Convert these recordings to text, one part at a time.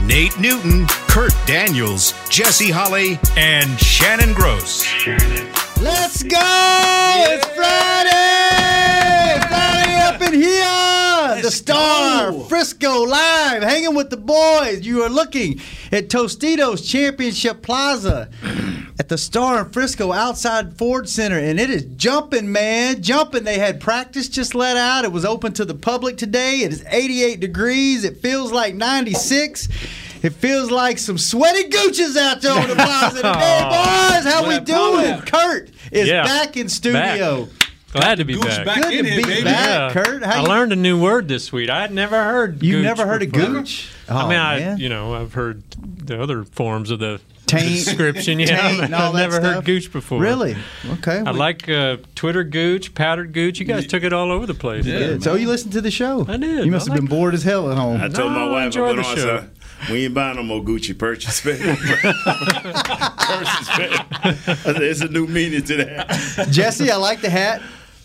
Nate Newton, Kurt Daniels, Jesse Holley, and Shannon Gross. Let's go! It's Friday! Friday up in here! The Star, Frisco Live, hanging with the boys. You are looking at Tostitos Championship Plaza at the Star in Frisco outside Ford Center, and it is jumping, man. Jumping. They had practice just let out. It was open to the public today. It is 88 degrees. It feels like 96. It feels like some sweaty gooches out there on the plaza today, boys. How we doing? Kurt is Yeah. back in studio. Glad to be Goose back. back Good in to here, be baby. back, Yeah. Kurt. How I you- learned a new word this week. I had never heard. You've never heard of before. gooch? I Oh, mean, I you know I've heard the other forms of the Taint, description. Yeah, taint but and all I've never stuff? heard gooch before. Really? Okay. I we- like uh, Twitter gooch, powdered gooch. You guys took it all over the place. Yeah. So you listened to the show? I did. You must I have been like- bored as hell at home. I told my No, I wife I enjoyed went the on. Show. said, "We ain't buying no more Gucci purchase." man." Purchase, man. "It's a new meaning to that." Jesse, I like the hat.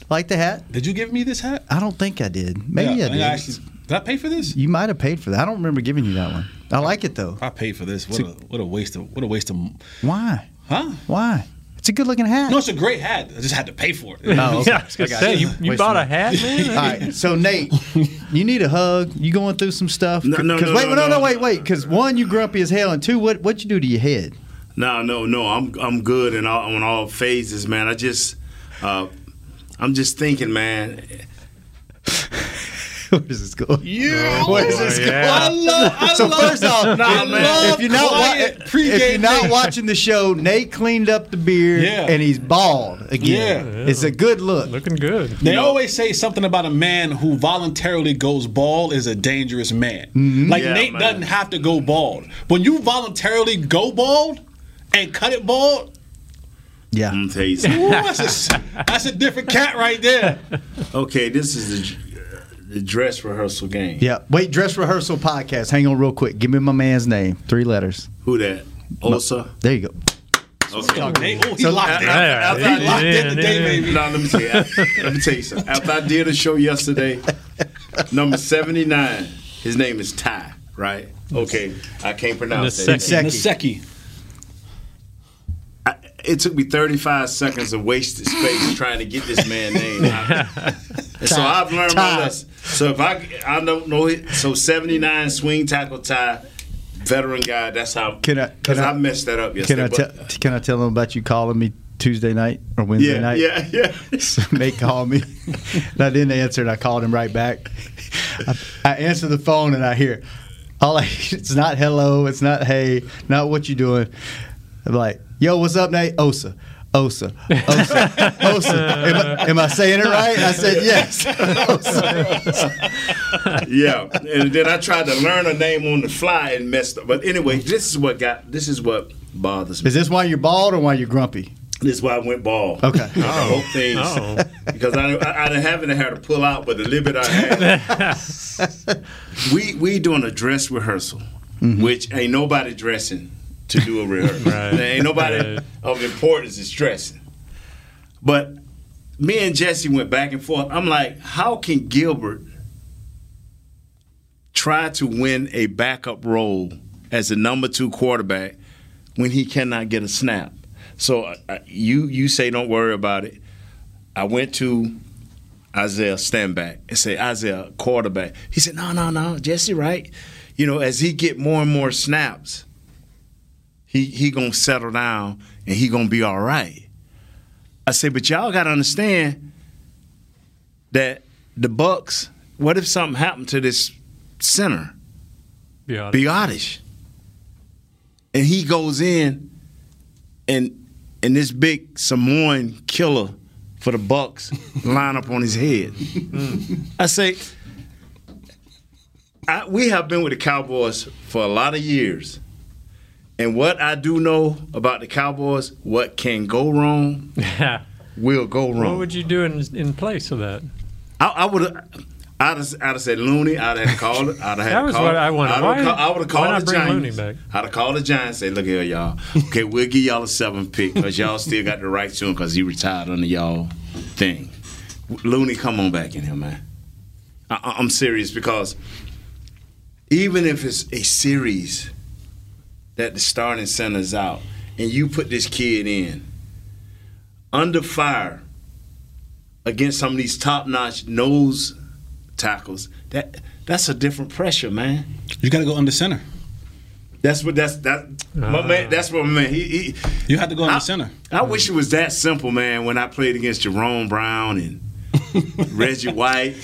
Like the hat. Did you give me this hat? I don't think I did. Maybe Yeah, I did. actually, did I pay for this? you might have paid for that. I don't remember giving you that one. I like it though. I paid for this. What a what a waste of what a waste of Why? huh? Why? It's a good looking hat. No, it's a great hat. I just had to pay for it. Oh, okay. Yeah, I was gonna got say you. you, you bought a hat, man. All right, so Nate, you need a hug. You going through some stuff? No, no, 'Cause no, wait, no, no, no, no. wait, wait. Because one, you grumpy as hell, and two, what what you do to your head? No, no, no. I'm I'm good in all on all phases, man. I just, uh, I'm just thinking, man. Where does this go? Yeah. Where does this go? yeah. I love. I So love, first off, I if, love if you're not wa- quiet if you're not watching the show, Nate cleaned up the beard Yeah. and he's bald again. Yeah. It's a good look. Looking good. They always say something about a man who voluntarily goes bald is a dangerous man. Mm-hmm. Like Yeah, Nate man. doesn't have to go bald. When you voluntarily go bald and cut it bald, Yeah. Mm, I'm tell you something. ooh, that's, a, that's a different cat right there. Okay, this is the, the dress rehearsal game. Yeah. Wait, dress rehearsal podcast. Hang on real quick. Give me my man's name. Three letters. Who that? Osa. There you go. Okay. Nate, oh, he So- locked in. Yeah, He yeah, locked in yeah, today, yeah. baby. No, let me tell you. Let me tell you something. After I did a show yesterday, number seventy nine. His name is Ty. Right? Okay. I can't pronounce that. Naseki. Naseki. Naseki. I, it took me 35 seconds of wasted space trying to get this man name. I- so I've learned my lesson. So if I I don't know it, so 79 swing tackle tie, veteran guy. That's how. Can I- can Because I- I, messed that up Can. I tell but- uh, Can I tell him about you calling me Tuesday night or Wednesday yeah, night? yeah, yeah. So Nate called me. and I didn't answer, and I called him right back. I, I answer the phone, and I hear, all I, it's not hello, it's not hey, not what you doing. I'm like, yo, what's up, Nate? Osa. Osa, Osa, Osa. Am I, am I saying it right? I said yes. Osa. yeah, and then I tried to learn a name on the fly and messed up. But anyway, this is what got. This is what bothers me. Is this why you're bald or why you're grumpy? This is why I went bald. Okay. Both oh. things. Oh. Because I, I, I didn't have it. hair to pull out, but the little bit I had. we we doing a dress rehearsal, mm-hmm. which ain't nobody dressing to do a rehearsal. Right. There ain't nobody Right. of importance is stressing. But me and Jesse went back and forth. I'm like, how can Gilbert try to win a backup role as a number two quarterback when he cannot get a snap? So uh, uh, you you say don't worry about it. I went to Isaiah Stanback and say Isaiah quarterback. He said no no no Jesse right. You know as he get more and more snaps, he he gonna settle down and he gonna be all right. I said but y'all gotta understand that the Bucs. What if something happened to this center? Yeah. Biadasz. And he goes in and and this big Samoan killer for the Bucs line up on his head. Hmm. I say I, we have been with the Cowboys for a lot of years. And what I do know about the Cowboys, what can go wrong will go wrong. What would you do in in place of that? I, I would have. I'd have, I'd have said Looney. I'd have called. I'd have That was call, what I wanted. I'd Why- have called, I would have called the Giants. Looney back? I'd have called the Giants. Say, look here, y'all. Okay, we'll give y'all a seven pick because y'all still got the right to him because he retired under y'all thing. Looney, come on back in here, man. I- I'm serious because even if it's a series that the starting center's out and you put this kid in under fire against some of these top-notch nose tackles, that that's a different pressure, man. You got to go under center. That's what that's that my man. Ah. That's what my man. He, he You have to go under I, center. I wish it was that simple, man. When I played against Jerome Brown and Reggie White,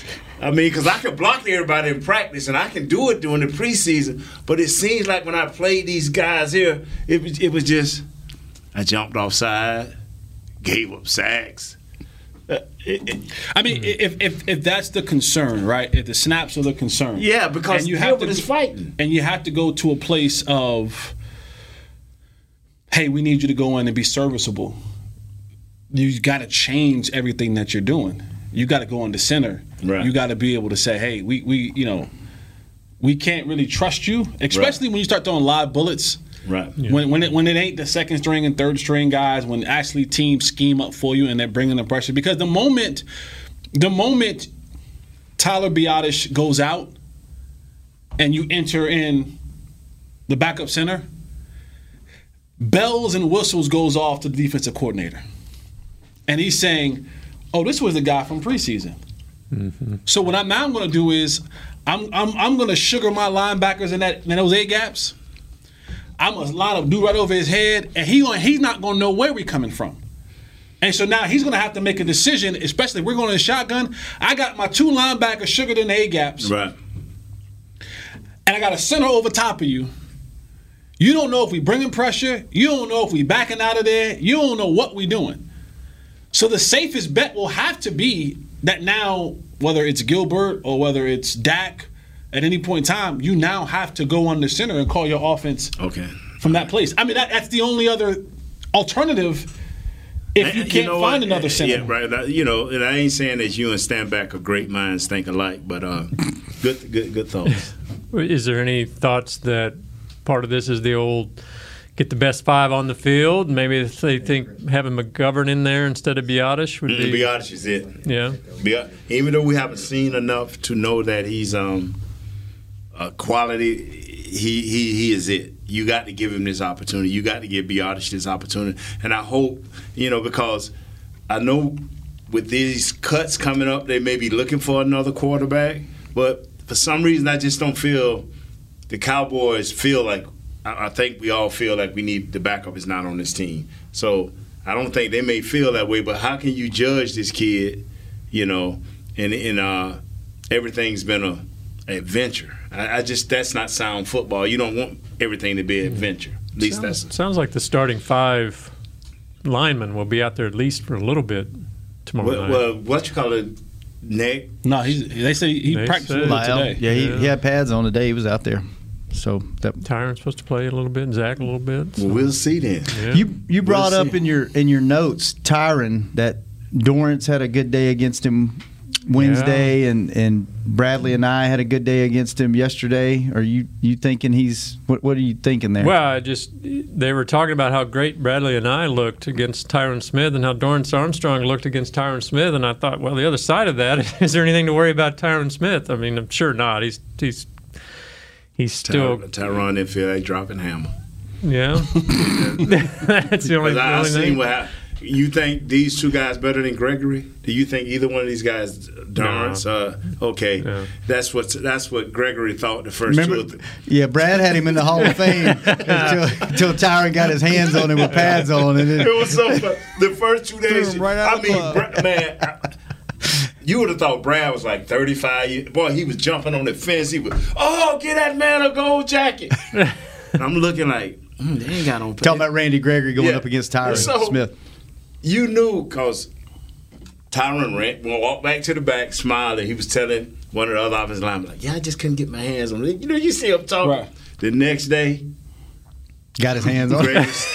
I mean, because I can block everybody in practice and I can do it during the preseason. But it seems like when I played these guys here, it was it was just I jumped offside, gave up sacks. Uh, it- it- I mean, if, if if that's the concern, right? If the snaps are the concern, yeah, because and you have to is fighting. and you have to go to a place of, hey, we need you to go in and be serviceable. You got to change everything that you're doing. You got to go in the center. Right. You got to be able to say, hey, we we you know, we can't really trust you, especially when you start throwing live bullets. Right. When when it when it ain't the second string and third string guys, when actually teams scheme up for you and they're bringing the pressure, because the moment, the moment Tyler Biadasz goes out, and you enter in the backup center, bells and whistles goes off to the defensive coordinator, and he's saying, "Oh, this was the guy from preseason." So what I'm now going to do is, I'm I'm I'm going to sugar my linebackers in that in those A gaps. I'm gonna line up, do right over his head, and he going he's not gonna know where we're coming from. And so now he's gonna have to make a decision, especially if we're going in shotgun. I got my two linebackers sugared in the A gaps, Right. and I got a center over top of you. You don't know if we bringing pressure. You don't know if we backing out of there. You don't know what we doing. So the safest bet will have to be that now, whether it's Gilbert or whether it's Dak, at any point in time, you now have to go on the center and call your offense Okay. from that place. I mean, that, that's the only other alternative if you can't know find what? another center. Yeah, right. That- You know, and I ain't saying that you and Stanback are great minds think alike, but uh, good, good, good thoughts. Is there any thoughts that part of this is the old get the best five on the field? Maybe they think having McGovern in there instead of Biadasz would be. be honest, is it. Yeah. Be, even though we haven't seen enough to know that he's um a quality, he he he is it. You got to give him this opportunity. You got to give Biadasz this opportunity, and I hope you know because I know with these cuts coming up, they may be looking for another quarterback, but for some reason, I just don't feel the Cowboys feel like. I I think we all feel like we need the backup is not on this team. So I don't think they may feel that way. But how can you judge this kid? You know, and and uh, everything's been a adventure. I, I just that's not sound football. You don't want everything to be an adventure. At least Sounds, that's sounds like the starting five linemen will be out there at least for a little bit tomorrow well, night. well what you call it, Nick. No, he's, they say he They practiced a said- little bit Lyle, today. yeah, he, Yeah. he had pads on the day he was out there. So that Tyron's supposed to play a little bit, and Zack a little bit. so- Well, we'll see then. yeah. you you brought We'll up see. in your in your notes, Tyron, that Dorance had a good day against him Wednesday, and and Bradlee Anae had a good day against him yesterday. Are you you thinking he's what? What are you thinking there? Well, I just they were talking about how great Bradlee Anae looked against Tyron Smith and how Dorance Armstrong looked against Tyron Smith, and I thought, well, the other side of that is there anything to worry about Tyron Smith? I mean, I'm sure not. He's he's he's still Ty- Tyron didn't feel like dropping hammer. yeah. That's the only, Because I, I only seen what hap- you think these two guys better than Gregory? Do you think either one of these guys, Dorance? Uh, okay, No. that's what that's what Gregory thought the first Remember, two. yeah, Brad had him in the Hall of Fame until, until Tyron got his hands on him with pads on, and It then, was so fun. The first two days, right out I of mean, club. Bra- man, I- you would have thought Brad was like 35 years. Boy, he was jumping on the fence. He was, oh, get that man a gold jacket. and I'm looking like, mm, they ain't got no talking about Randy Gregory going Yeah. up against Tyron So- Smith. you knew because Tyron ran, walked back to the back, smiling. He was telling one of the other offensive linemen, like, yeah, I just couldn't get my hands on it. You know, you see him talking. Right. The next day, got his hands on. Greg, was-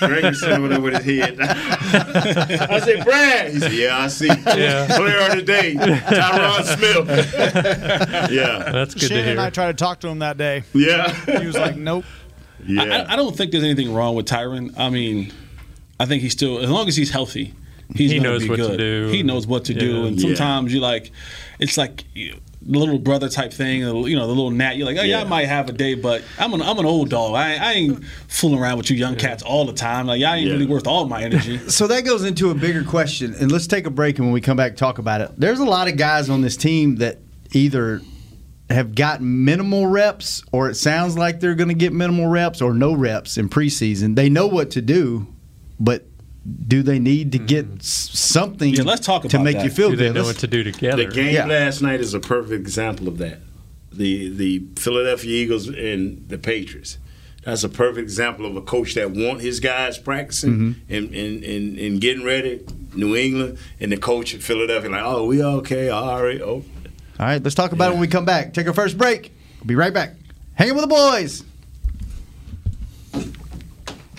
Greg was sitting over with his head. I said, Brad. He said, Yeah, I see. Yeah. Player of the day, Tyron Smith. yeah, That's good to Shannon and I tried to talk to him that day. yeah, He was like, "Nope." yeah. I, I don't think there's anything wrong with Tyron. I mean, I think he's still as long as he's healthy, he's He gonna knows be what to good. do. He knows what to do, Yeah. and Yeah. sometimes you like, it's like you know, the little brother type thing. You know, the little gnat. You're like, oh yeah, I might have a day, but I'm an I'm an old dog. I, I ain't fooling around with you young cats all the time. Like, y'all ain't Yeah. really worth all my energy. So that goes into a bigger question, and let's take a break. And when we come back, talk about it. There's a lot of guys on this team that either have gotten minimal reps, or it sounds like they're going to get minimal reps, or no reps in preseason. They know what to do, but do they need to get s- something Yeah, let's talk to about make that. you feel Do they good? know Let's- what to do together? The game Yeah. last night is a perfect example of that. The the Philadelphia Eagles and the Patriots. That's a perfect example of a coach that want his guys practicing Mm-hmm. and, and, and, and getting ready. New England and the coach at Philadelphia like, oh, we okay, all right, oh. All right, let's talk about it when we come back. Take our first break. We'll be right back. Hanging with the boys.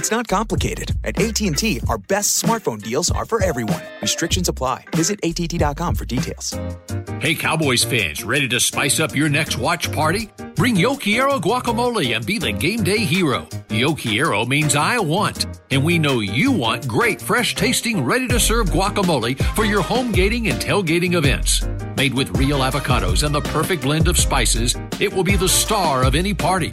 It's not complicated. At AT&T, our best smartphone deals are for everyone. Restrictions apply. Visit att.com for details. Hey, Cowboys fans, ready to spice up your next watch party? Bring Yo Quiero guacamole and be the game day hero. Yo Quiero means I want, and we know you want great, fresh tasting, ready to serve guacamole for your home gating and tailgating events. Made with real avocados and the perfect blend of spices, it will be the star of any party.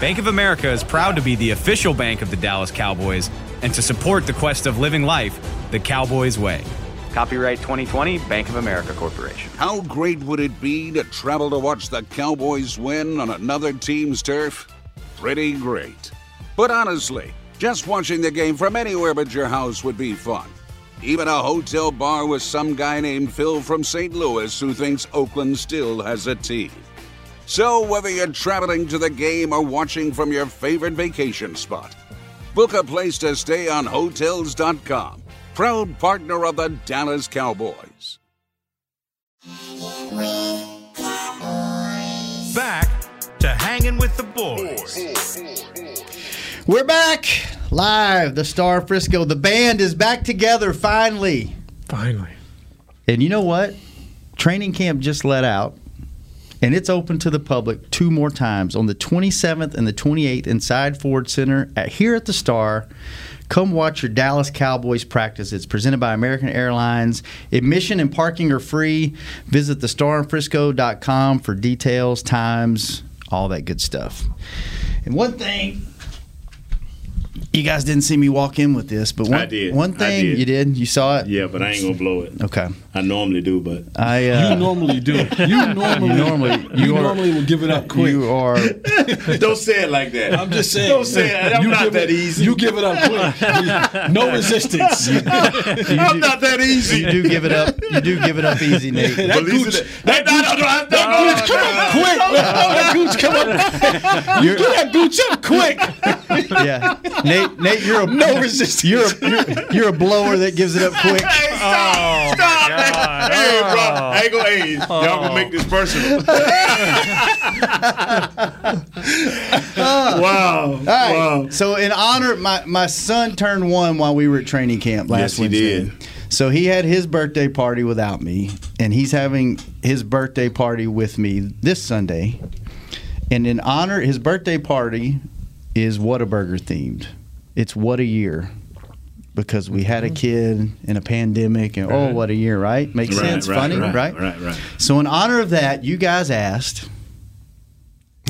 Bank of America is proud to be the official bank of the Dallas Cowboys and to support the quest of living life the Cowboys way. Copyright 2020, Bank of America Corporation. How great would it be to travel to watch the Cowboys win on another team's turf? Pretty great. But honestly, just watching the game from anywhere but your house would be fun. Even a hotel bar with some guy named Phil from St. Louis who thinks Oakland still has a team. So, whether you're traveling to the game or watching from your favorite vacation spot, book a place to stay on Hotels.com, proud partner of the Dallas Cowboys. Back to hanging with the boys. We're back live. The Star Frisco. The band is back together finally. Finally. And you know what? Training camp just let out, and it's open to the public two more times on the 27th and the 28th inside Ford Center at here at the Star. Come watch your Dallas Cowboys practice. It's presented by American Airlines. Admission and parking are free. Visit thestarinfrisco.com for details, times, all that good stuff. And one thing you guys didn't see me walk in with this, but one, one thing did. you did, you saw it. Yeah, but I ain't gonna blow it. Okay. I normally do, but I uh, you normally do. You normally, You normally- you, you are- normally will give it up quick. You are. don't say it like that. I'm just saying. Don't say it. I'm you not give that it, easy. You give it up quick. no resistance. I'm not that easy. You do give it up. You do give it up easy, Nate. that gooch, it. Hey, no, no, no, I- no, no, no, come up quick. that gooch come up. you get that gooch up quick. Yeah, Nate. Nate, you're a No resistance. You're a, you're, you're a blower that gives it up quick. Hey, stop, stop it. Hey, bro. I ain't gonna, hey, y'all gonna oh. make this personal. wow. All right. Wow. So in honor, my my son turned one while we were at training camp last Yes, he did. So he had his birthday party without me, and he's having his birthday party with me this Sunday. And in honor, his birthday party is Whataburger themed. It's what a year. Because we had a mm-hmm. kid in a pandemic and oh what a year right? Makes Right, sense right, funny right, right? right, right. so in honor of that you guys asked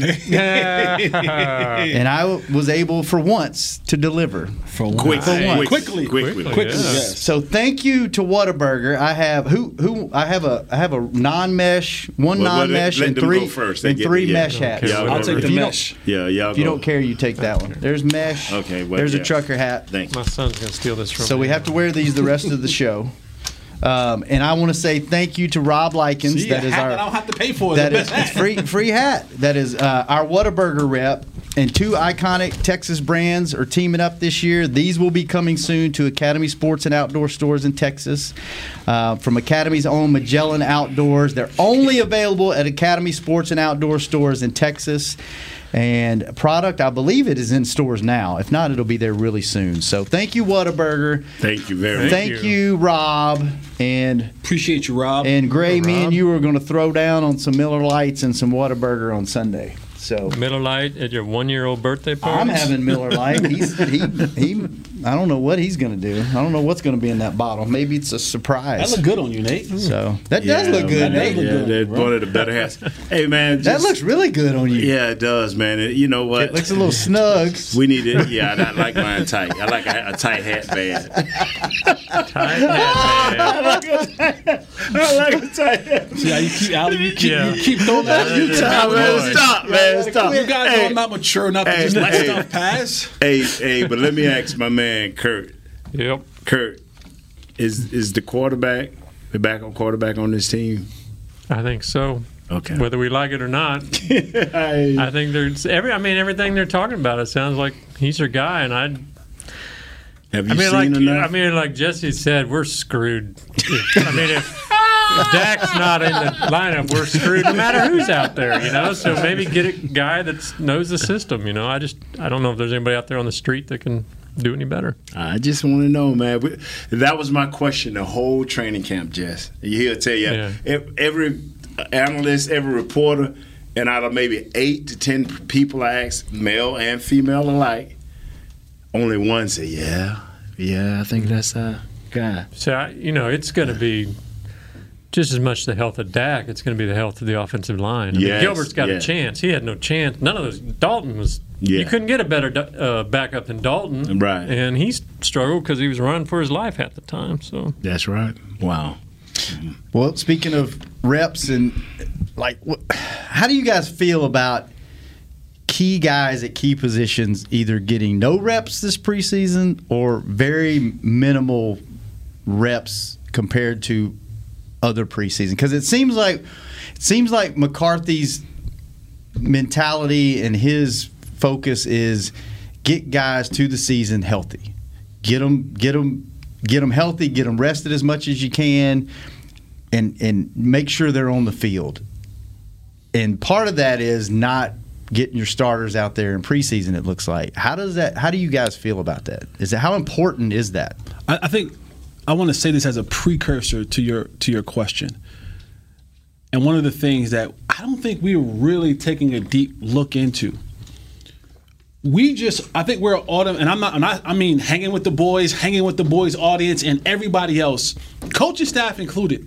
and I w- was able for once to deliver for Quick- for once. quickly, quickly, quickly, yes. So thank you to Whataburger. I have who who I have a I have a non-mesh, one Well, well, non-mesh, let and them three. They and three the- yeah. mesh hats. Okay, I'll take the mesh. Yeah, y'all If you go. don't care, you take that one. There's mesh. Okay, well, There's a trucker hat. Thank My son's gonna steal this from So me. we have to wear these the rest of the show. Um, and I want to say thank you to Rob Likens. See, that a is hat our that I don't have to pay for. that the it's free free hat. That is uh, our Whataburger rep. And two iconic Texas brands are teaming up this year. These will be coming soon to Academy Sports and Outdoor stores in Texas. Uh, from Academy's own Magellan Outdoors. They're only available at Academy Sports and Outdoor stores in Texas. And product, I believe it is in stores now. If not, it'll be there really soon. So thank you, Whataburger. Thank you very much. Thank you, Rob. And appreciate you, Rob. And Gray, me and you are going to throw down on some Miller Lites and some Whataburger on Sunday. So Miller Lite at your one-year-old birthday party. I'm having Miller Lite. He's he he. I don't know what he's going to do. I don't know what's going to be in that bottle. Maybe it's a surprise. That look good on you, Nate. So that does look good, man, Nate. Yeah, that's one of the better hats. Hey, man. That looks really good on you. Yeah, it does, man. It- you know what? It looks a little snug. We need it. Yeah, I like mine tight. I like a, a tight hat band. I like a tight hat. See how you keep Ali, you keep Yeah. you keep throwing that. Yeah, You yeah, stop, yeah. man. Stop, man, stop. You guys Hey. know I'm not mature enough to Hey, just let hey. stuff pass. Hey, hey, but let me ask my man Kurt. Yep. Kurt, is is the quarterback the backup quarterback on this team? I think so. Okay. Whether we like it or not, I think there's every. I mean, everything they're talking about. It sounds like he's their guy, and I. Have you I mean, seen like enough? I mean, like Jesse said, we're screwed. I mean, if, if Dak's not in the lineup, we're screwed. No matter who's out there, you know. So maybe get a guy that knows the system. You know, I just I don't know if there's anybody out there on the street that can do any better. I just want to know, man. We- That was my question the whole training camp, Jess. He'll tell you Yeah. every analyst, every reporter, and out of maybe eight to ten people I asked, male and female alike, only one said, "Yeah, yeah, I think that's a guy." So I, you know, it's going to be just as much the health of Dak. It's going to be the health of the offensive line. I mean, Gilbert's got yeah. a chance. He had no chance. None of those. Dalton was. Yeah. You couldn't get a better uh, backup than Dalton. Right. And he struggled because he was running for his life at the time. So That's right. Wow. Well, speaking of reps and like, what, how do you guys feel about key guys at key positions either getting no reps this preseason or very minimal reps compared to other preseason? Because it seems like it seems like McCarthy's mentality and his focus is get guys to the season healthy, get them, get them, get them healthy, get them rested as much as you can, and and make sure they're on the field. And part of that is not getting your starters out there in preseason. It looks like. How does that? How do you guys feel about that? Is that how important is that? I, I think I want to say this as a precursor to your to your question. And one of the things that I don't think we're really taking a deep look into. We just, I think we're autumn, and I'm not, and I, I mean, hanging with the boys, hanging with the boys' audience, and everybody else, coaching staff included.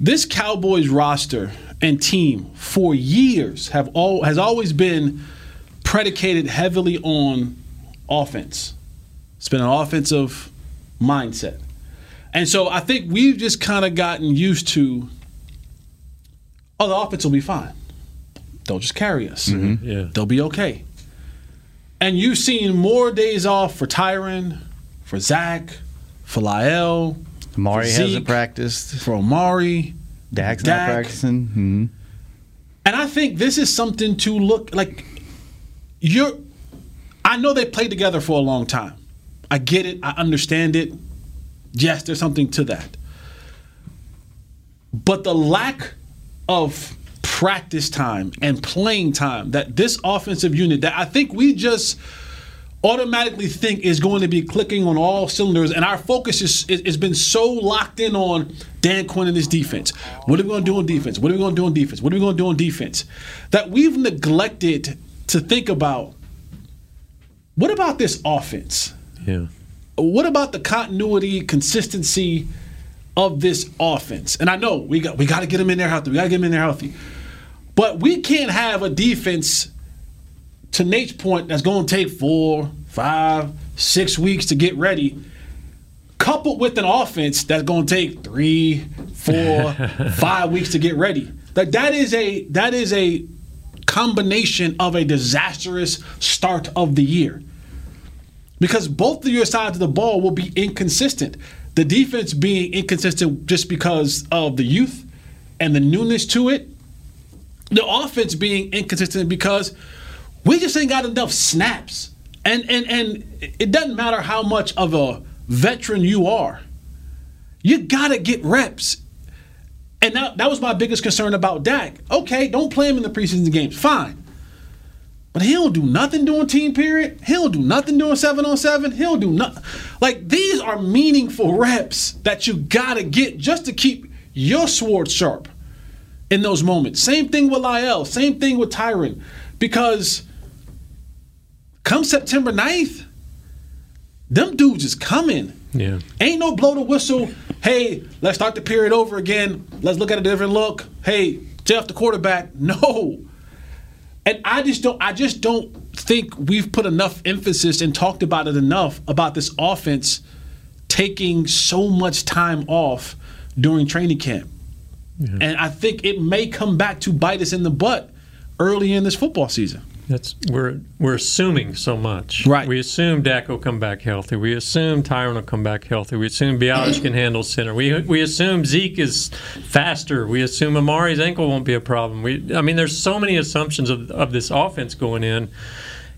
This Cowboys roster and team for years have all has always been predicated heavily on offense. It's been an offensive mindset. And so I think we've just kind of gotten used to, oh, the offense will be fine. They'll just carry us. Mm-hmm. Yeah. They'll be okay. And you've seen more days off for Tyron, for Zack, for Lael. Amari for hasn't practiced. For Amari. Dak's Dak. not practicing. hmm And I think this is something to look like. You're. I know they played together for a long time. I get it. I understand it. Yes, there's something to that. But the lack of practice time and playing time that this offensive unit that I think we just automatically think is going to be clicking on all cylinders, and our focus is, is has been so locked in on Dan Quinn and his defense. What are we going to do on defense? What are we going to do on defense? What are we going to do on defense? That we've neglected to think about. What about this offense? yeah. what about the continuity, consistency of this offense? And I know we got we got to get them in there healthy. We got to get them in there healthy. But we can't have a defense to Nate's point that's going to take four, five, six weeks to get ready, coupled with an offense that's going to take three, four, five weeks to get ready. Like that is a that is a combination of a disastrous start of the year. Because both of your sides of the ball will be inconsistent. The defense being inconsistent just because of the youth and the newness to it. The offense being inconsistent because we just ain't got enough snaps. And and and it doesn't matter how much of a veteran you are. You gotta get reps. And that, that was my biggest concern about Dak. Okay, don't play him in the preseason games. Fine. But he don't do nothing during team period. He don't do nothing during seven on seven. He don't do nothing. Like these are meaningful reps that you gotta get just to keep your sword sharp in those moments. Same thing with Lyle. Same thing with Tyron. Because come September 9th, them dudes is coming. Yeah. Ain't no blow the whistle. Hey, let's start the period over again. Let's look at a different look. Hey, Jeff, the quarterback. No. And I just don't. I just don't think we've put enough emphasis and talked about it enough about this offense taking so much time off during training camp. And I think it may come back to bite us in the butt early in this football season. That's we're we're assuming so much. Right. We assume Dak will come back healthy. We assume Tyron will come back healthy. We assume Bialic can handle center. We we assume Zeke is faster. We assume Amari's ankle won't be a problem. We I mean, there's so many assumptions of of this offense going in.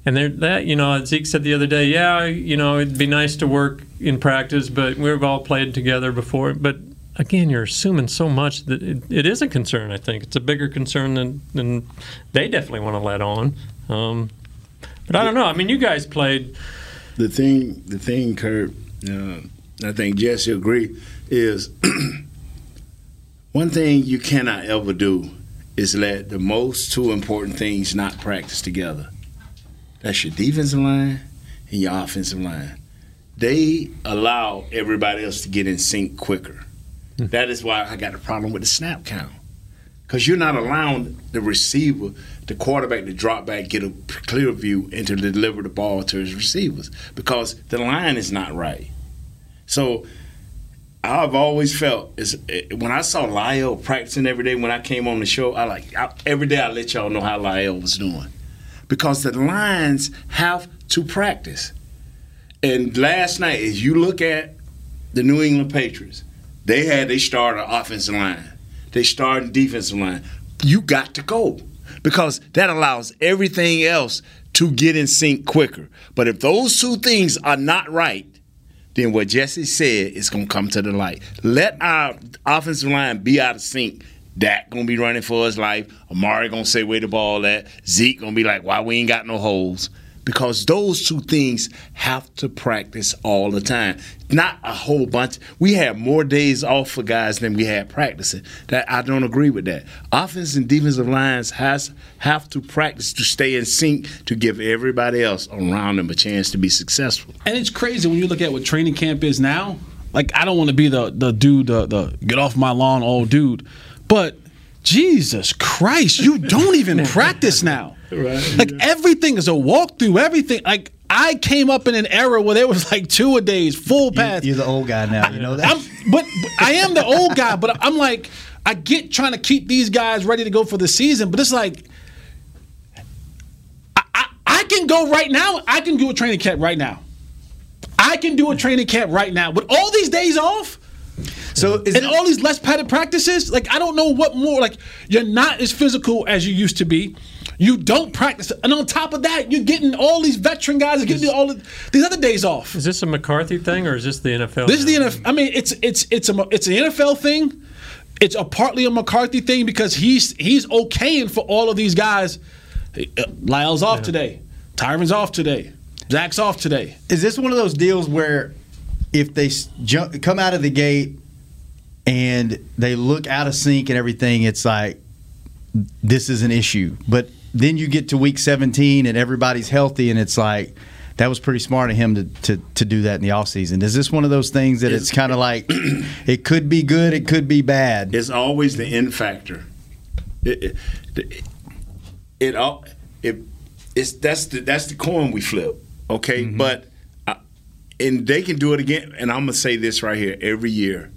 And there, that you know, Zeke said the other day, yeah, you know, it'd be nice to work in practice, but we've all played together before. But again, you're assuming so much that it, it is a concern. I think it's a bigger concern than than they definitely want to let on. Um, but I don't know. I mean, you guys played. The thing, the thing, Kurt, uh, I think Jesse agree is one thing you cannot ever do is let the most two important things not practice together. That's your defensive line and your offensive line. They allow everybody else to get in sync quicker. That is why I got a problem with the snap count. Because you're not allowing the receiver, the quarterback, to drop back, get a clear view, and to deliver the ball to his receivers. Because the line is not right. So I've always felt is eh, when I saw Lyle practicing every day when I came on the show, I like I, every day I let y'all know how Lyle was doing. Because the lines have to practice. And last night, as you look at the New England Patriots, they had they started offensive line. They started defensive line. You got to go because that allows everything else to get in sync quicker. But if those two things are not right, then what Jesse said is going to come to the light. Let our offensive line be out of sync. Dak gonna be running for his life. Amari gonna say where the ball at. Zeke gonna be like, why we ain't got no holes? Because those two things have to practice all the time. Not a whole bunch. We have more days off for guys than we had practicing. That I don't agree with that. Offense and defensive lines has have to practice to stay in sync to give everybody else around them a chance to be successful. And it's crazy when you look at what training camp is now. Like I don't want to be the the dude, the, the get off my lawn old dude, but Jesus Christ, you don't even practice now. Right. Like everything is a walkthrough. Everything. Like I came up in an era where there was like two a days, full pass. You're the old guy now. You know that. I'm, but, but I am the old guy. But I'm like, I get trying to keep these guys ready to go for the season. But it's like, I, I, I can go right now. I can do a training camp right now. I can do a training camp right now with all these days off. So and all these less padded practices, like I don't know what more. Like you're not as physical as you used to be. You don't practice, and on top of that, you're getting all these veteran guys are getting all of these other days off. Is this a McCarthy thing or is this the NFL? This is the NFL. I mean, it's it's it's a it's an NFL thing. It's a partly a McCarthy thing because he's he's okaying for all of these guys. Uh, Lyle's off today. Tyron's off today. Zack's off today. Is this one of those deals where if they jump, come out of the gate and they look out of sync and everything, it's like this is an issue. But then you get to week 17 and everybody's healthy and it's like that was pretty smart of him to, to, to do that in the offseason. Is this one of those things that it's, kind of like it could be good, it could be bad? It's always the in factor. It, it, it, all it, it's that's the that's the coin we flip. Okay, but uh, and they can do it again. And I'm gonna say this right here every year.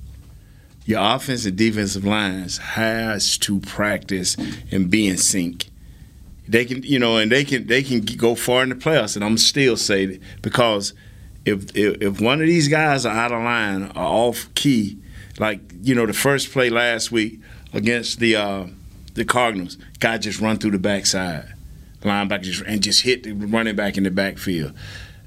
Your offense and defensive lines has to practice and be in sync. They can, you know, and they can they can go far in the playoffs. And I'm still say because if, if if one of these guys are out of line or off key, like you know the first play last week against the uh, the Cardinals, guy just run through the backside, linebacker just and just hit the running back in the backfield.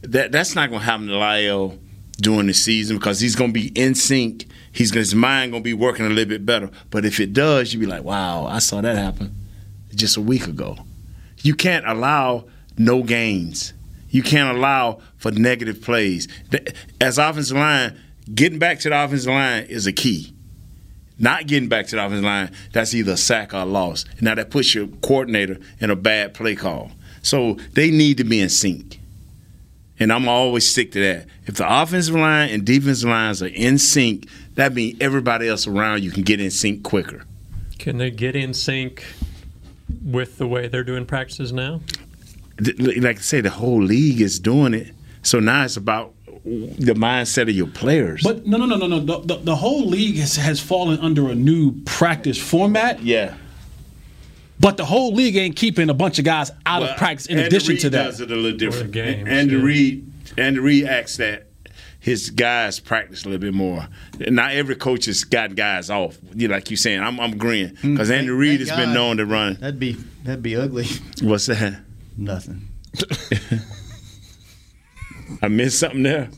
That that's not going to happen to Lyle during the season because he's going to be in sync. He's his mind going to be working a little bit better. But if it does, you'd be like, wow, I saw that happen just a week ago. You can't allow no gains. You can't allow for negative plays. As offensive line, getting back to the offensive line is a key. Not getting back to the offensive line, that's either a sack or a loss. Now that puts your coordinator in a bad play call. So they need to be in sync. And I'm always stick to that. If the offensive line and defensive lines are in sync, that means everybody else around you can get in sync quicker. Can they get in sync with the way they're doing practices now? Like I say, the whole league is doing it. So now it's about the mindset of your players. But no, no, no, no, no. The, the, the whole league has, has fallen under a new practice format. Yeah. But the whole league ain't keeping a bunch of guys out Well, of practice in Andy addition Reid to that. does it a little different. games, Andy yeah. Reid, Andy Reid acts that his guys practice a little bit more. Not every coach has got guys off. You like you saying, I'm, I'm agreeing because hmm. Andy Thank- Reid thank has been God. known to run. That'd be that'd be ugly. What's that? Nothing. I missed something there.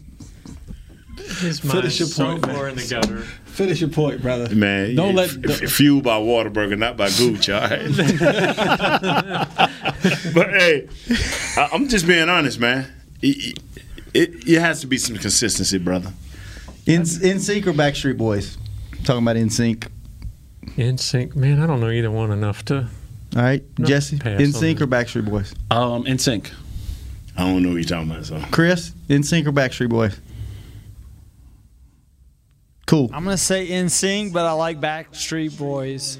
His Finish your so point, man. far in the gutter. Finish your point, brother. Man, Don't you- let- f- f- fueled by Whataburger, not by Gooch. All right. but hey, I, I'm just being honest, man. It, it, it it has to be some consistency, brother. In NSYNC or Backstreet Boys? Talking about in sync. In sync, man. I don't know either one enough to. All right, Jesse. NSYNC or Backstreet Boys? Um, NSYNC. I don't know what you're talking about. So Chris, NSYNC or Backstreet Boys? Cool. I'm gonna say NSYNC, but I like Backstreet Boys.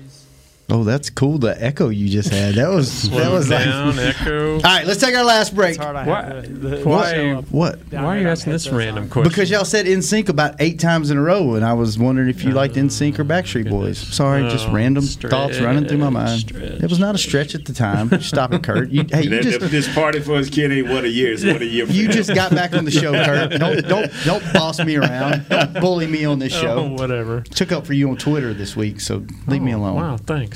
Oh, that's cool. The echo you just had. That was that Slow was down, like. echo. All right, let's take our last break. It's hard I Why- have the, the why- What? down Why are you asking this random question? Because y'all said in sync about eight times in a row, and I was wondering if you liked NSYNC or oh, Backstreet Boys. Sorry, just Oh, random thoughts running through my mind. stretch, It was not a stretch at the time. Stop it, Kurt. You, hey, you just this party for his kid ain't what a year. It's what a year. You just got back on the show, Kurt. Don't don't don't boss me around. Don't bully me on this Oh, show. whatever. Took up for you on Twitter this week, so leave me Oh, alone. Wow, thanks.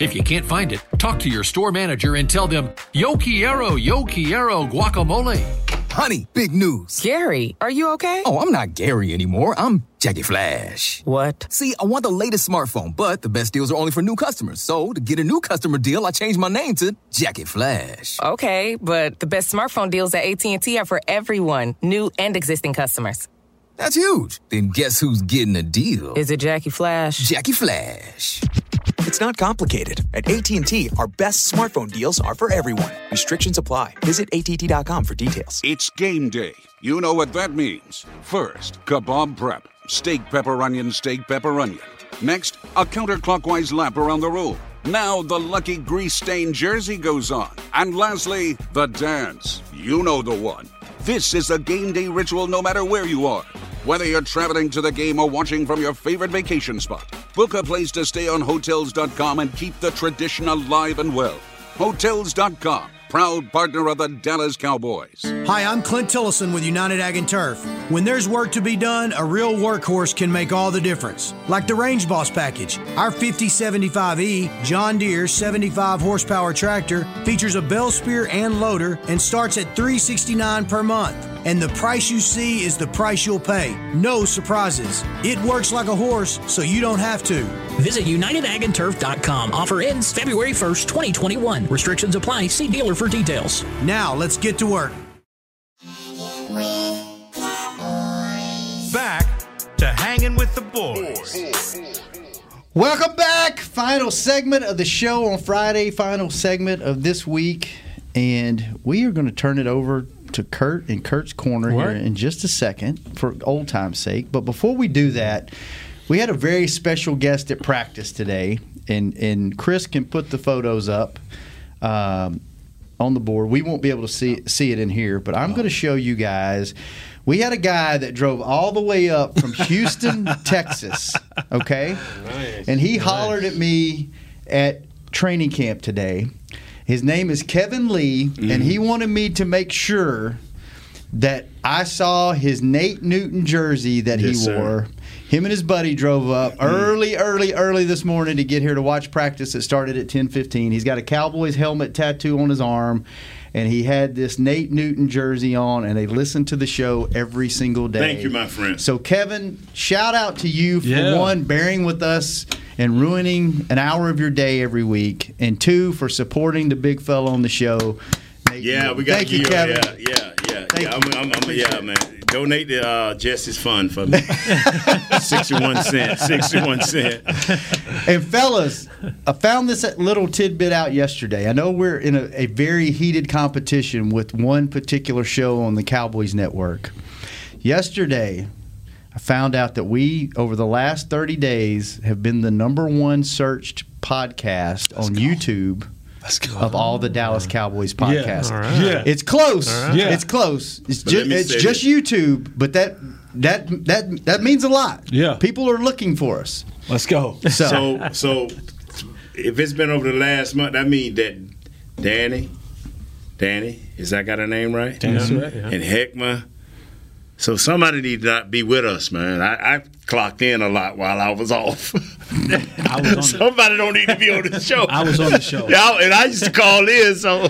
If you can't find it, talk to your store manager and tell them, Yo quiero, yo quiero guacamole. Honey, big news. Gary, are you okay? Oh, I'm not Gary anymore. I'm Jackie Flash. What? See, I want the latest smartphone, but the best deals are only for new customers. So, to get a new customer deal, I changed my name to Jackie Flash. Okay, but the best smartphone deals at AT&T are for everyone, new and existing customers. That's huge. Then guess who's getting a deal? Is it Jackie Flash? Jackie Flash. It's not complicated. At AT&T, our best smartphone deals are for everyone. Restrictions apply. Visit att.com for details. It's game day. You know what that means. First, kebab prep. Steak, pepper, onion, steak, pepper, onion. Next, a counterclockwise lap around the room. Now the lucky grease stained jersey goes on. And lastly, the dance. You know the one. This is a game day ritual no matter where you are. Whether you're traveling to the game or watching from your favorite vacation spot, book a place to stay on Hotels.com and keep the tradition alive and well. Hotels.com, proud partner of the Dallas Cowboys. Hi, I'm Clint Tillison with United Ag and Turf. When there's work to be done, a real workhorse can make all the difference. Like the Range Boss package. Our 5075E John Deere 75 horsepower tractor features a bale spear and loader and starts at 369 per month. And the price you see is the price you'll pay. No surprises. It works like a horse, so you don't have to. Visit UnitedAgAndTurf.com. Offer ends February 1st, 2021. Restrictions apply. See dealer for details. Now, let's get to work. Back to hanging with the boys. Welcome back. Final segment of the show on Friday. Final segment of this week. And we are going to turn it over to Kurt in Kurt's corner What? here in just a second for old time's sake. But before we do that, we had a very special guest at practice today. And, and Chris can put the photos up um, on the board. We won't be able to see, see it in here, but I'm going to show you guys. We had a guy that drove all the way up from Houston, Texas. Okay, and he hollered at me at training camp today. His name is Kevin Lee, and mm-hmm. he wanted me to make sure that I saw his Nate Newton jersey that Yes, he sir. wore. Him and his buddy drove up mm-hmm. early, early, early this morning to get here to watch practice that started at 10:15. He's got a Cowboys helmet tattoo on his arm, and he had this Nate Newton jersey on, and they listen to the show every single day. Thank you, my friend. So, Kevin, shout out to you for Yeah. one, bearing with us and ruining an hour of your day every week, and two, for supporting the big fella on the show. Nate Yeah, we got Thank you, Kevin. Yeah, yeah, yeah. Thank yeah. I'm, I'm, I'm, yeah, man. Donate to uh, Jesse's Fund for me. 61 cents. 61 cent. And fellas, I found this little tidbit out yesterday. I know we're in a, a very heated competition with one particular show on the Cowboys Network. Yesterday, I found out that we, over the last 30 days, have been the number one searched podcast on YouTube of all the Dallas Cowboys podcasts. All right. Yeah. It's close. All right. Yeah. It's close. It's, But ju- let me it's say just YouTube, but that that that that means a lot. Yeah. People are looking for us. Let's go. So, So, so if it's been over the last month, that means that Danny, Danny, is that got a name right? Danny Surratt, yeah. And Heckma. So somebody need to not be with us, man. I, I clocked in a lot while I was off. I was on the, somebody don't need to be on the show. I was on the show. Yeah, and I used to call in, so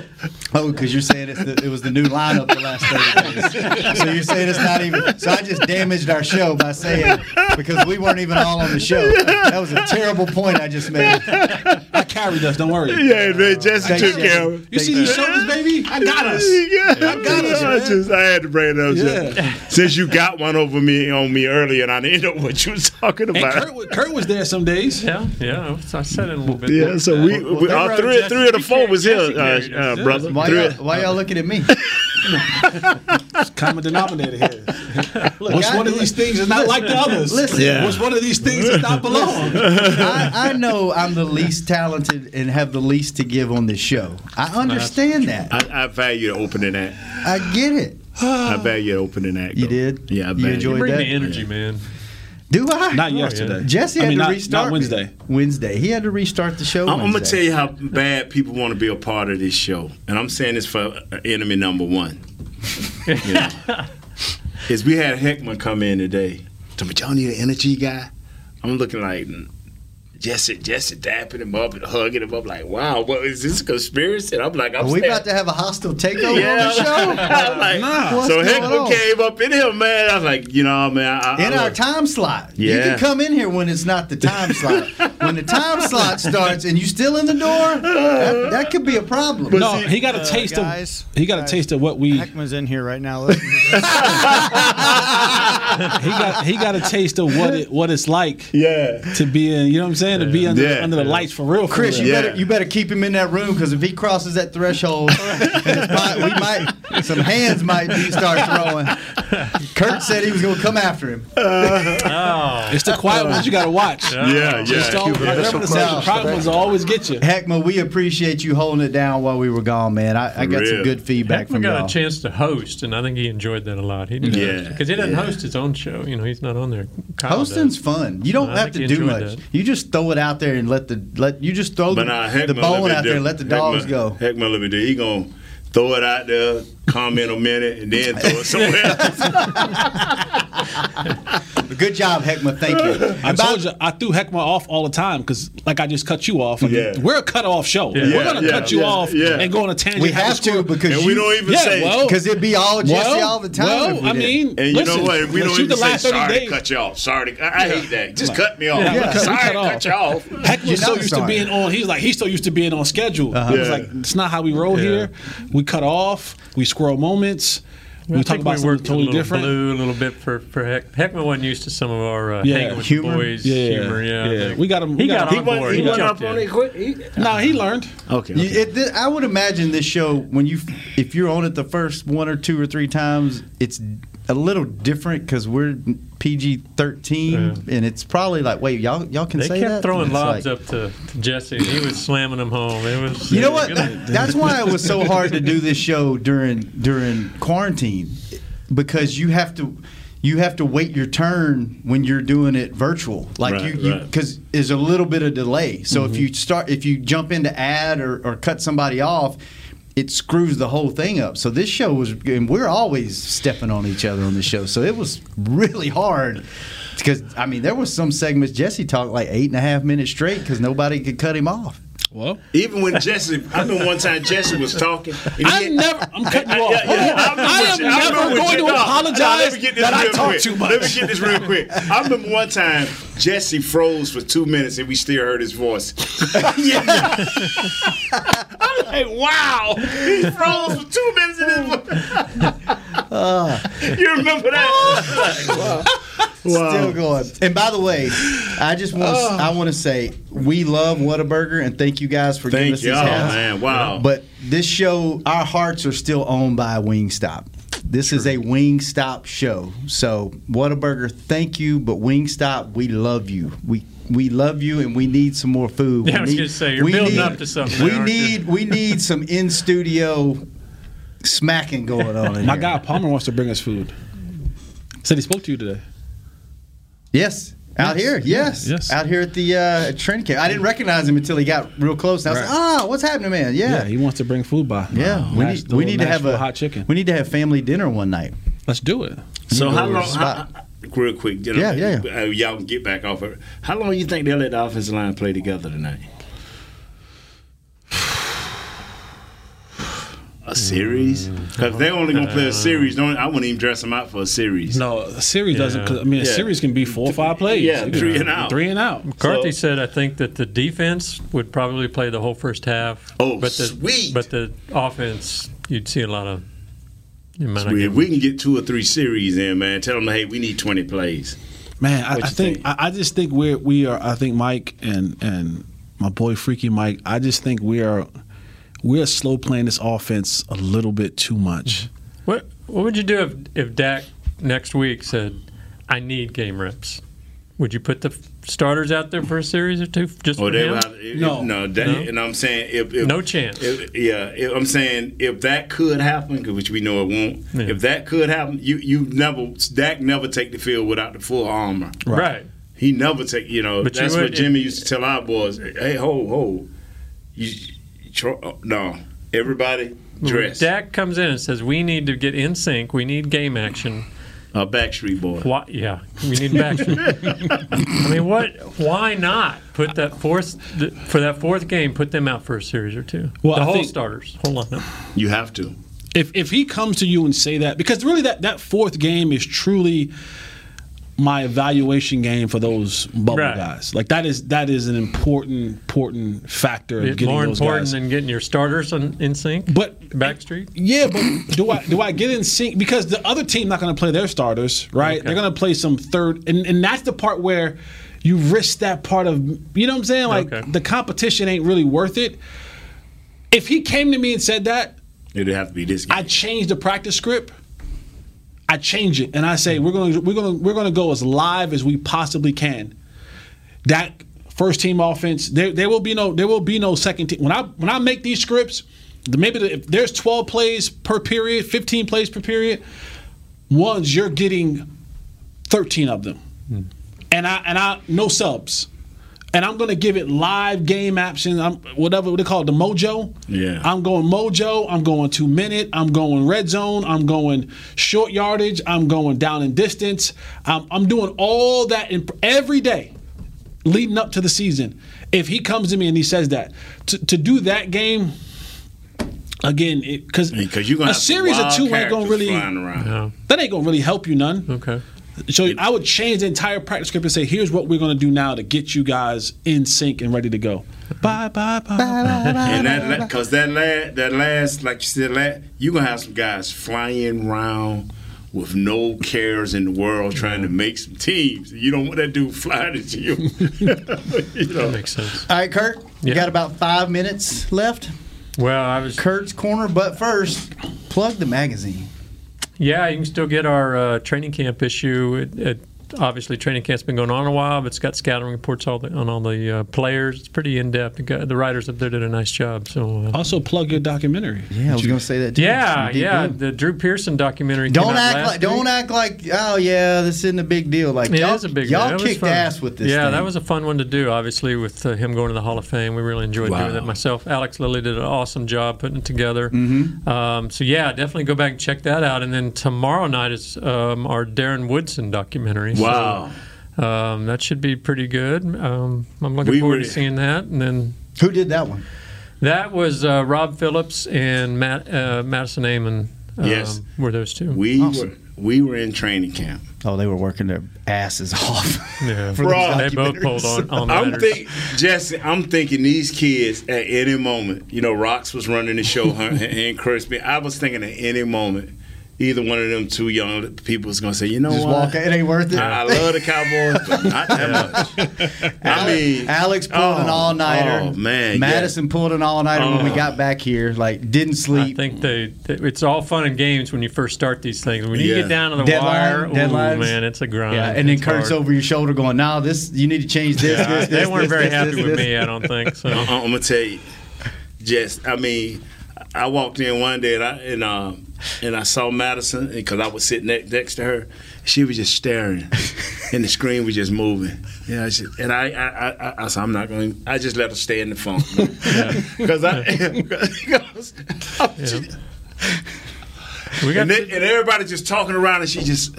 Oh, because you're saying it's the, it was the new lineup the last 30 days. So you're saying it's not even. So I just damaged our show by saying because we weren't even all on the show. That was a terrible point I just made. I carried us. Don't worry. yeah, man, Jesse Thanks, took care of it. You see these shoulders, baby? I got us. Yeah, I got us, I, just, I had to bring it up. Yeah. Jeff. Since you got one over me on me earlier, and I didn't know what you was talking And about. Kurt, Kurt was there some days. Yeah, yeah. I I said it a little bit. yeah, so we, we they uh, three, Jesse- three of the four was here, uh, uh, us. brother. Why Three- y'all, why y'all looking at me? Common denominator here. What's I- one of these things is not like the others? Listen. Yeah. What's one of these things does not belong? I, I know I'm the least talented and have the least to give on this show. I understand that. I, I value the opening act. I get it. I value the opening act. You did? Yeah, I You enjoyed it. Bring that? the energy, man. Do I? Not yesterday. Jesse I had mean, to not, restart. Not me. Wednesday. Wednesday. He had to restart the show. I'm, I'm gonna tell you how bad people want to be a part of this show, and I'm saying this for uh, enemy number one. You know. Is we had Heckman come in today. Tell me, y'all need an energy guy. I'm looking like Jesse, Jesse dapping him up and hugging him up, like, wow, what is this a conspiracy? And I'm like, I'm Are we saying- about to have a hostile takeover yeah. on the show? I'm like, What's so going Heckman came up in here, man. I was like, you know, man, I, I, in I our love- time slot. You can come in here when it's not the time slot. when the time slot starts and you're still in the door, that, that could be a problem. no, he got a uh, taste guys, of. He got a taste of what we. Heckman's in here right now. Listen to this. He got. He got a taste of what it what it's like. Yeah. To be in. You know what I'm saying? To be under Yeah. under the lights for real. For Chris, real. you Yeah. better you better keep him in that room because if he crosses that threshold, might- we might some hands might be start throwing. Kurt said he was going to come after him. Oh, It's the quiet ones you got to watch. Yeah, Just yeah. don't, remember to say the quiet ones will always get you. Heckma, we appreciate you holding it down while we were gone, man. I, I got some good feedback Heckman from got y'all. a chance to host, and I think he enjoyed that a lot. He did Yeah, because he doesn't yeah. host his own show. You know, he's not on there. Kyle Hosting's does. fun. You don't I have to do much. that. You just throw it out there and let the let you just throw But the, the bone out there and let the dogs Heckman- go. Heckman let me do. He gonna throw it out there comment a minute, and then throw it somewhere else. Good job, Heckma. Thank you. I told you I threw Heckma off all the time because, like, I just cut you off. Like, Yeah. We're a cut off show. Yeah. We're gonna Yeah, cut you yeah, off yeah. and go on a tangent. We have to because And you, we don't even yeah, say well, because it'd be all Jesse well, all the time. Well, we I mean, And you know what? We don't shoot even the say last 30 sorry to days. cut you off. Sorry to, I, I hate that. Just cut me off. Yeah, we sorry cut to cut you off. Heck was You're so not used to being on. He's like he's so used to being on schedule. Uh-huh. He was like, it's not how we roll here. We cut off. We squirrel moments. We I talk about we something totally a little different. blue a little bit for for Heck. Heckman wasn't used to some of our uh, Yeah. hanging with Humor? boys Yeah, humor. Yeah, yeah. We got him- we He got got, him. on He went, board. he went jumped up on it quick. He, No, he learned. okay. You- it, th- I would imagine this show when you, if you're on it the first one or two or three times, it's a little different because we're PG thirteen, and it's probably like, wait, y'all y'all can They say kept that. throwing lobs like- up to, to Jesse, and he was slamming them home. It was. You know what? That's why it was so hard to do this show during during quarantine because you have to you have to wait your turn when you're doing it virtual. Like Right, you right. because there's a little bit of delay. So Mm-hmm. if you start if you jump into ad or, or cut somebody off. It screws the whole thing up. So this show was, and we're always stepping on each other on the show. So it was really hard because I mean there was some segments Jesse talked like eight and a half minutes straight because nobody could cut him off. Well, Even when Jesse, I remember one time Jesse was talking. I he- never. I'm cutting you off. Yeah, yeah, Hold on. remember I am Je- remember never when going Je- to no, no, apologize let me get this that I real talk quick. too much. Let me get this real quick. I remember one time Jesse froze for two minutes and we still heard his voice. I'm like, wow. He froze for two minutes and his You remember that? Still going. And by the way, I just want to, I want to say we love Whataburger and thank you guys for giving Thank us you. these Oh, hats. man. Wow. But this show, our hearts are still owned by Wingstop. This is a Wingstop show. So Whataburger, thank you, but Wingstop, we love you. We we love you, and we need some more food. Yeah, We I was need- gonna say, you're we building need- up to something We aren't you? need we need some in studio smacking going on. In My here. guy Palmer wants to bring us food. Said he spoke to you today. Yes. Out Yes. here, yes, Yes. out here at the uh, training camp. I didn't recognize him until he got real close. And I was Right. like, "Ah, what's happening, man? Yeah, Yeah, he wants to bring food by. yeah. Wow. we Nash- need we need to have a hot chicken. We need to have family dinner one night. Let's do it. So how long? to How, real quick, you know, Yeah, uh, y'all can get back off it. How long you think they'll let the offensive line play together tonight? A series? Mm. Because they're only gonna play a series. Don't I wouldn't even dress them out for a series. No, a series doesn't. I mean, a Yeah. series can be four or five plays. Yeah, It three be and out. Three and out. McCarthy So- said, I think that the defense would probably play the whole first half. Oh, but the, sweet. But the offense, you'd see a lot of. You might not If we can get two or three series in, man, tell them, hey, we need twenty plays. Man, I, What I you think, think? I, I just think we're we are. I think Mike and and my boy Freaky Mike. I just think we are we're slow playing this offense a little bit too much. What What would you do if if Dak next week said, "I need game reps"? Would you put the starters out there for a series or two just Oh, for they him? will have, No. no, that, No? and I'm saying if, if No chance. if- yeah, if, I'm saying if that could happen, which we know it won't. Yeah. If that could happen, you you never Dak never take the field without the full armor. right. He never take. You know But you that's would- what Jimmy used to tell our boys. Hey, ho, ho, you, you tro- Oh, no, everybody dress. Dak comes in and says, "We need to get in sync. We need game action." A Backstreet Boy. Why, yeah, we need action. I mean, what? Why not put that fourth for that fourth game? Put them out for a series or two. Well, the I whole think- starters. Hold on. No. You have to. If if he comes to you and say that because really that that fourth game is truly my evaluation game for those bubble Right. guys. Like that is that is an important important factor of It's getting more those important guys. than getting your starters in, in sync. But Backstreet. Yeah, but do I do I get in sync because the other team not going to play their starters, right? Okay. They're going to play some third, and, and that's the part where you risk that part of you know what I'm saying? Like Okay. the competition ain't really worth it. If he came to me and said that, It'd have to be this game. I changed the practice script. I change it and I say we're gonna we're gonna we're gonna go as live as we possibly can. That first team offense, there there will be no there will be no second team. When I when I make these scripts, maybe the, if there's 12 plays per period, 15 plays per period, ones you're getting 13 of them, hmm. and I and I no subs. And I'm going to give it live game action, I'm, whatever they call it, the mojo. Yeah. I'm going mojo. I'm going two minute. I'm going red zone. I'm going short yardage. I'm going down in distance. I'm, I'm doing all that in, every day leading up to the season. If he comes to me and he says that, to, to do that game, again, because Because you're gonna a series of two ain't gonna characters really flying around. that ain't gonna really help you none. Okay. So I would change the entire practice script and say, here's what we're gonna do now to get you guys in sync and ready to go. Bye bye bye. And that because that last that last like you said last, you gonna have some guys flying around with no cares in the world trying to make some teams. You don't want that dude flying at you. you know. That makes sense. All right, Kurt, you Yeah. got about five minutes left. Well, I was Kurt's corner, but first, plug the magazine. Yeah, you can still get our uh, training camp issue. It, it, obviously, training camp's been going on a while, but it's got scouting reports all the, on all the uh, players. It's pretty in depth. The, the writers up there did a nice job. So uh, Also plug your documentary. Yeah, I was going to say that. Too. yeah, yeah, dive. the Drew Pearson documentary. Don't came out act last like don't act like oh yeah this isn't a big deal like It y'all, a big y'all deal. It was kicked ass with this Yeah, thing. that was a fun one to do. Obviously, with uh, him going to the Hall of Fame, we really enjoyed Wow. doing that. Myself, Alex Lilly did an awesome job putting it together. Mhm. Um, so yeah, definitely go back and check that out. And then tomorrow night is um, our Darren Woodson documentary. So, Wow. um, that should be pretty good. Um, I'm looking We forward were- to seeing that. And then who did that one? That was uh, Rob Phillips and Matt uh, Madison Amon. Um, Yes. were those two? We were we were in training camp. Oh, they were working their asses off. Yeah, for Bro, they both pulled documentaries. on, on I'm think Jesse. I'm thinking these kids at any moment. You know, Rocks was running the show, and and Crispy. I was thinking at any moment, either one of them two young people is gonna say, you know Just what? walk. It ain't worth it. I, I love the Cowboys, but not that much. I mean, Alex pulled an oh, all nighter. Oh man, Madison pulled an all nighter when we Oh. got back here. Like didn't sleep. I think they, they- It's all fun and games when you first start these things. When you Yeah. get down to the Deadline- wire, ooh, deadlines. man, it's a grind. yeah, and then It's Kurt's hard. over your shoulder going, "Now this you need to change this." Yeah, this, they weren't this, very this, happy this, with this. me. I don't think so. Uh-uh, I, am gonna tell you, just I mean, I walked in one day and I and, um, and I saw Madison because I was sitting next, next to her. She was just staring, and the screen was just moving. Yeah, I said- and I I, I, I said I'm not going. I just let her stay in the phone because I because We got and, and everybody just talking around, and she just.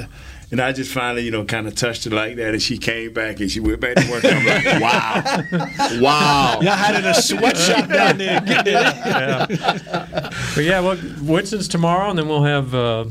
And I just finally, you know, kind of touched her like that, and she came back and she went back to work. I'm like, wow, wow. Y'all had it a sweatshop down there. Get it. yeah. But yeah, well, Woodson's tomorrow, and then we'll have uh,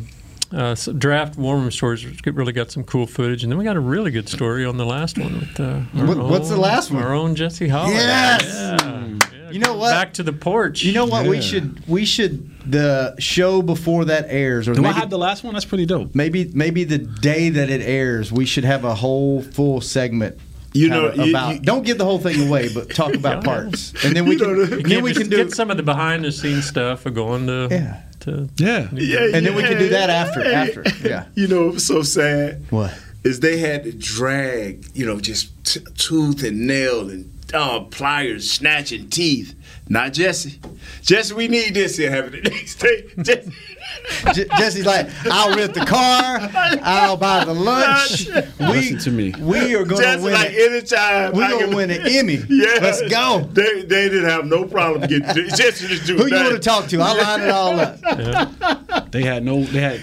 uh, some draft war room stories. which really got some cool footage, and then we got a really good story on the last one with uh, our What- what's the last one? Our own Jesse Holley. Yes! Yeah. You know what? Back to the porch. You know what? We should we should the show before that airs, or Do I maybe, have the last one? That's pretty dope. maybe maybe the day that it airs, we should have a whole full segment. You know, about you- don't give the whole thing away, but talk about parts, and then we can and then we can do get some of the behind the scenes stuff of going to Yeah. to Yeah. Yeah, and then we can do that yeah. after after yeah. You know, it was so sad. What? Is they had to drag, you know, just t- tooth and nail and uh, pliers, snatching teeth. Not Jesse. Jesse, we need this here having the next day. Jesse. Jesse's like, I'll rent the car, I'll buy the lunch. We, Listen to me. We are going to win. like it. anytime. We I gonna win an Emmy. Yeah. Let's go. They, they didn't have no problem getting Jesse to do Who you want to talk to? I'll line it all up. They had no. They had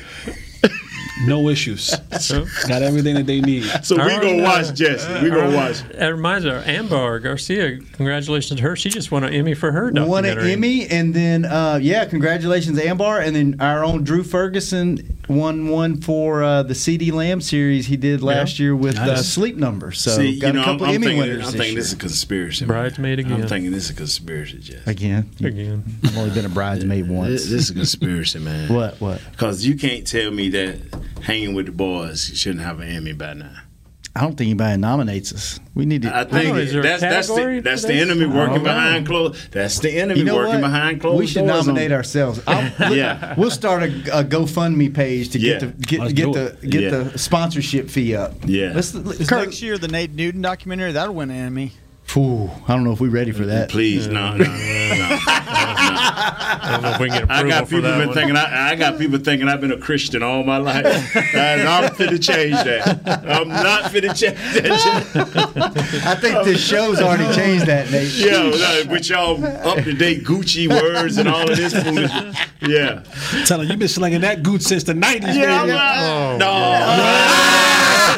no issues. Got everything that they need. So we Our gonna own, watch uh, Jesse. We our gonna own- watch. That reminds me, Ambar Garcia. Congratulations to her. She just won an Emmy for her Won an. Emmy, and then uh, yeah, congratulations, Ambar, and then our own Drew Ferguson won one for uh, the CeeDee Lamb series he did last year with uh, Sleep Number. So See, got you know, a couple I'm, I'm Emmy thinking, winners I'm this thinking year. this is a conspiracy. Bridesmaid again. I'm thinking this is a conspiracy, Jesse. again. Again. I've only been a bridesmaid This, once. this is a conspiracy, man. What? What? Because you can't tell me that hanging with the boys shouldn't have an Emmy by now. I don't think anybody nominates us. We need to. I think know, is there a that's that's the, that's the enemy working behind closed. That's the enemy You know working what? behind closed We should doors. nominate on- ourselves. I'll, Yeah. we'll start a, a GoFundMe page to get the get, Let's get the get Yeah. the sponsorship fee up. Yeah. Let's, Is Kurt, next year the Nate Newton documentary that'll win an Emmy? Phew, I don't know if we're ready for that. Please, no, no, no, no. I don't know if we can get I approval got for people that been one. thinking I, I got people thinking I've been a Christian all my life. and I'm finna change that. I'm not finna change that. I think this show's already changed that, Nate. Yeah, no, with y'all up to date Gucci words and all of this foolishness. Yeah. Telling you, you've been slinging that goot since the 90s, Yeah, baby. I'm oh, not-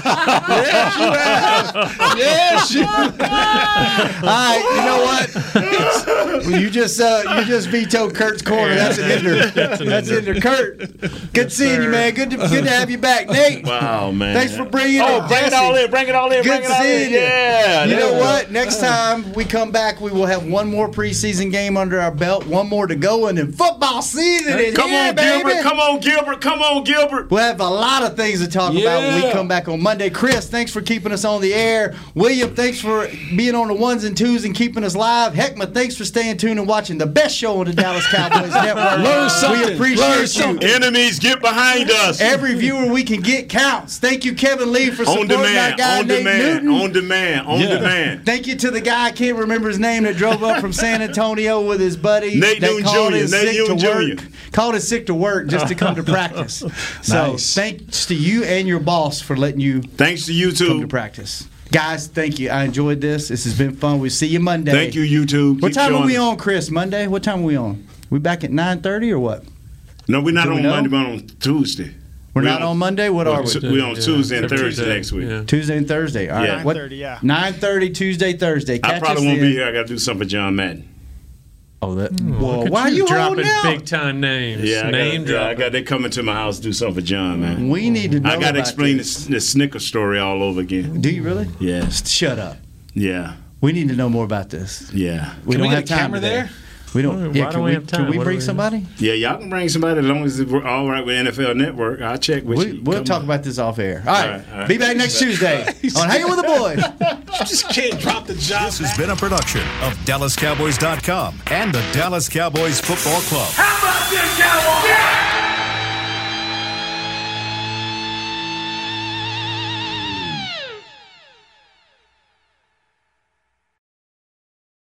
yes, you have. Yes, you All right, you know what? Well, you just uh, you just vetoed Kurt's corner. That's an ender. That's an ender. Kurt, good seeing you, man. Good to good to have you back, Nate. Wow, man. Thanks for bringing Oh, it. bring it all in. Bring it all in. Good bring it all seeing in. you. Yeah. You know yeah. what? Next time we come back, we will have one more preseason game under our belt, one more to go, and then football season is Come here, on, baby. Gilbert. Come on, Gilbert. Come on, Gilbert. We'll have a lot of things to talk about when we come back on Monday. Chris, thanks for keeping us on the air. William, thanks for being on the ones and twos and keeping us live. Heckma, thanks for staying tuned and watching the best show on the Dallas Cowboys Network. Learn something. We appreciate Learn you. Enemies, get behind us. Every viewer we can get counts. Thank you, Kevin Lee, for On supporting our demand. guy, On Nate demand. Newton. On demand. On demand. Thank you to the guy I can't remember his name that drove up from San Antonio with his buddy. Nate They Newton called Jr., Nate sick to Newton work. Jr.. Called it sick to work just to come to practice. So Nice. thanks to you and your boss for letting you. Thanks to you too. Come to practice, guys. Thank you. I enjoyed this. This has been fun. We'll see you Monday. Thank you, YouTube. What Keep time are we us. on, Chris? Monday. What time are we on? We back at nine thirty or what? No, we're not Do on know? Monday, but on Tuesday. We're not on Monday. What are we? We're on Tuesday and Thursday next week. Tuesday and Thursday. All right. Yeah. What- 9:30, yeah. 9:30 Tuesday, Thursday. I Catch probably us won't then. be here. I got to do something for John Madden. Oh, that. Hmm. Well, why are you dropping big time names? Yeah, I Name got, yeah, I got. They coming to my house to do something for John, man. We need to know I got to explain this. the Snicker story all over again. Do you really? Yeah. Shut up. Yeah. We need to know more about this. Yeah. We Can don't we have a time camera today. there? We don't. Why yeah, don't can we we, have time? Can we What do bring we- somebody? Yeah, y'all can bring somebody as long as we're all right with NFL Network. I'll check with We, you. we'll Come talk on. about this off air. All right. All right, all right. Be back next Tuesday on Hanging with the Boys. You just can't drop the job. This has been a production of DallasCowboys.com and the Dallas Cowboys Football Club. How about this, Cowboys?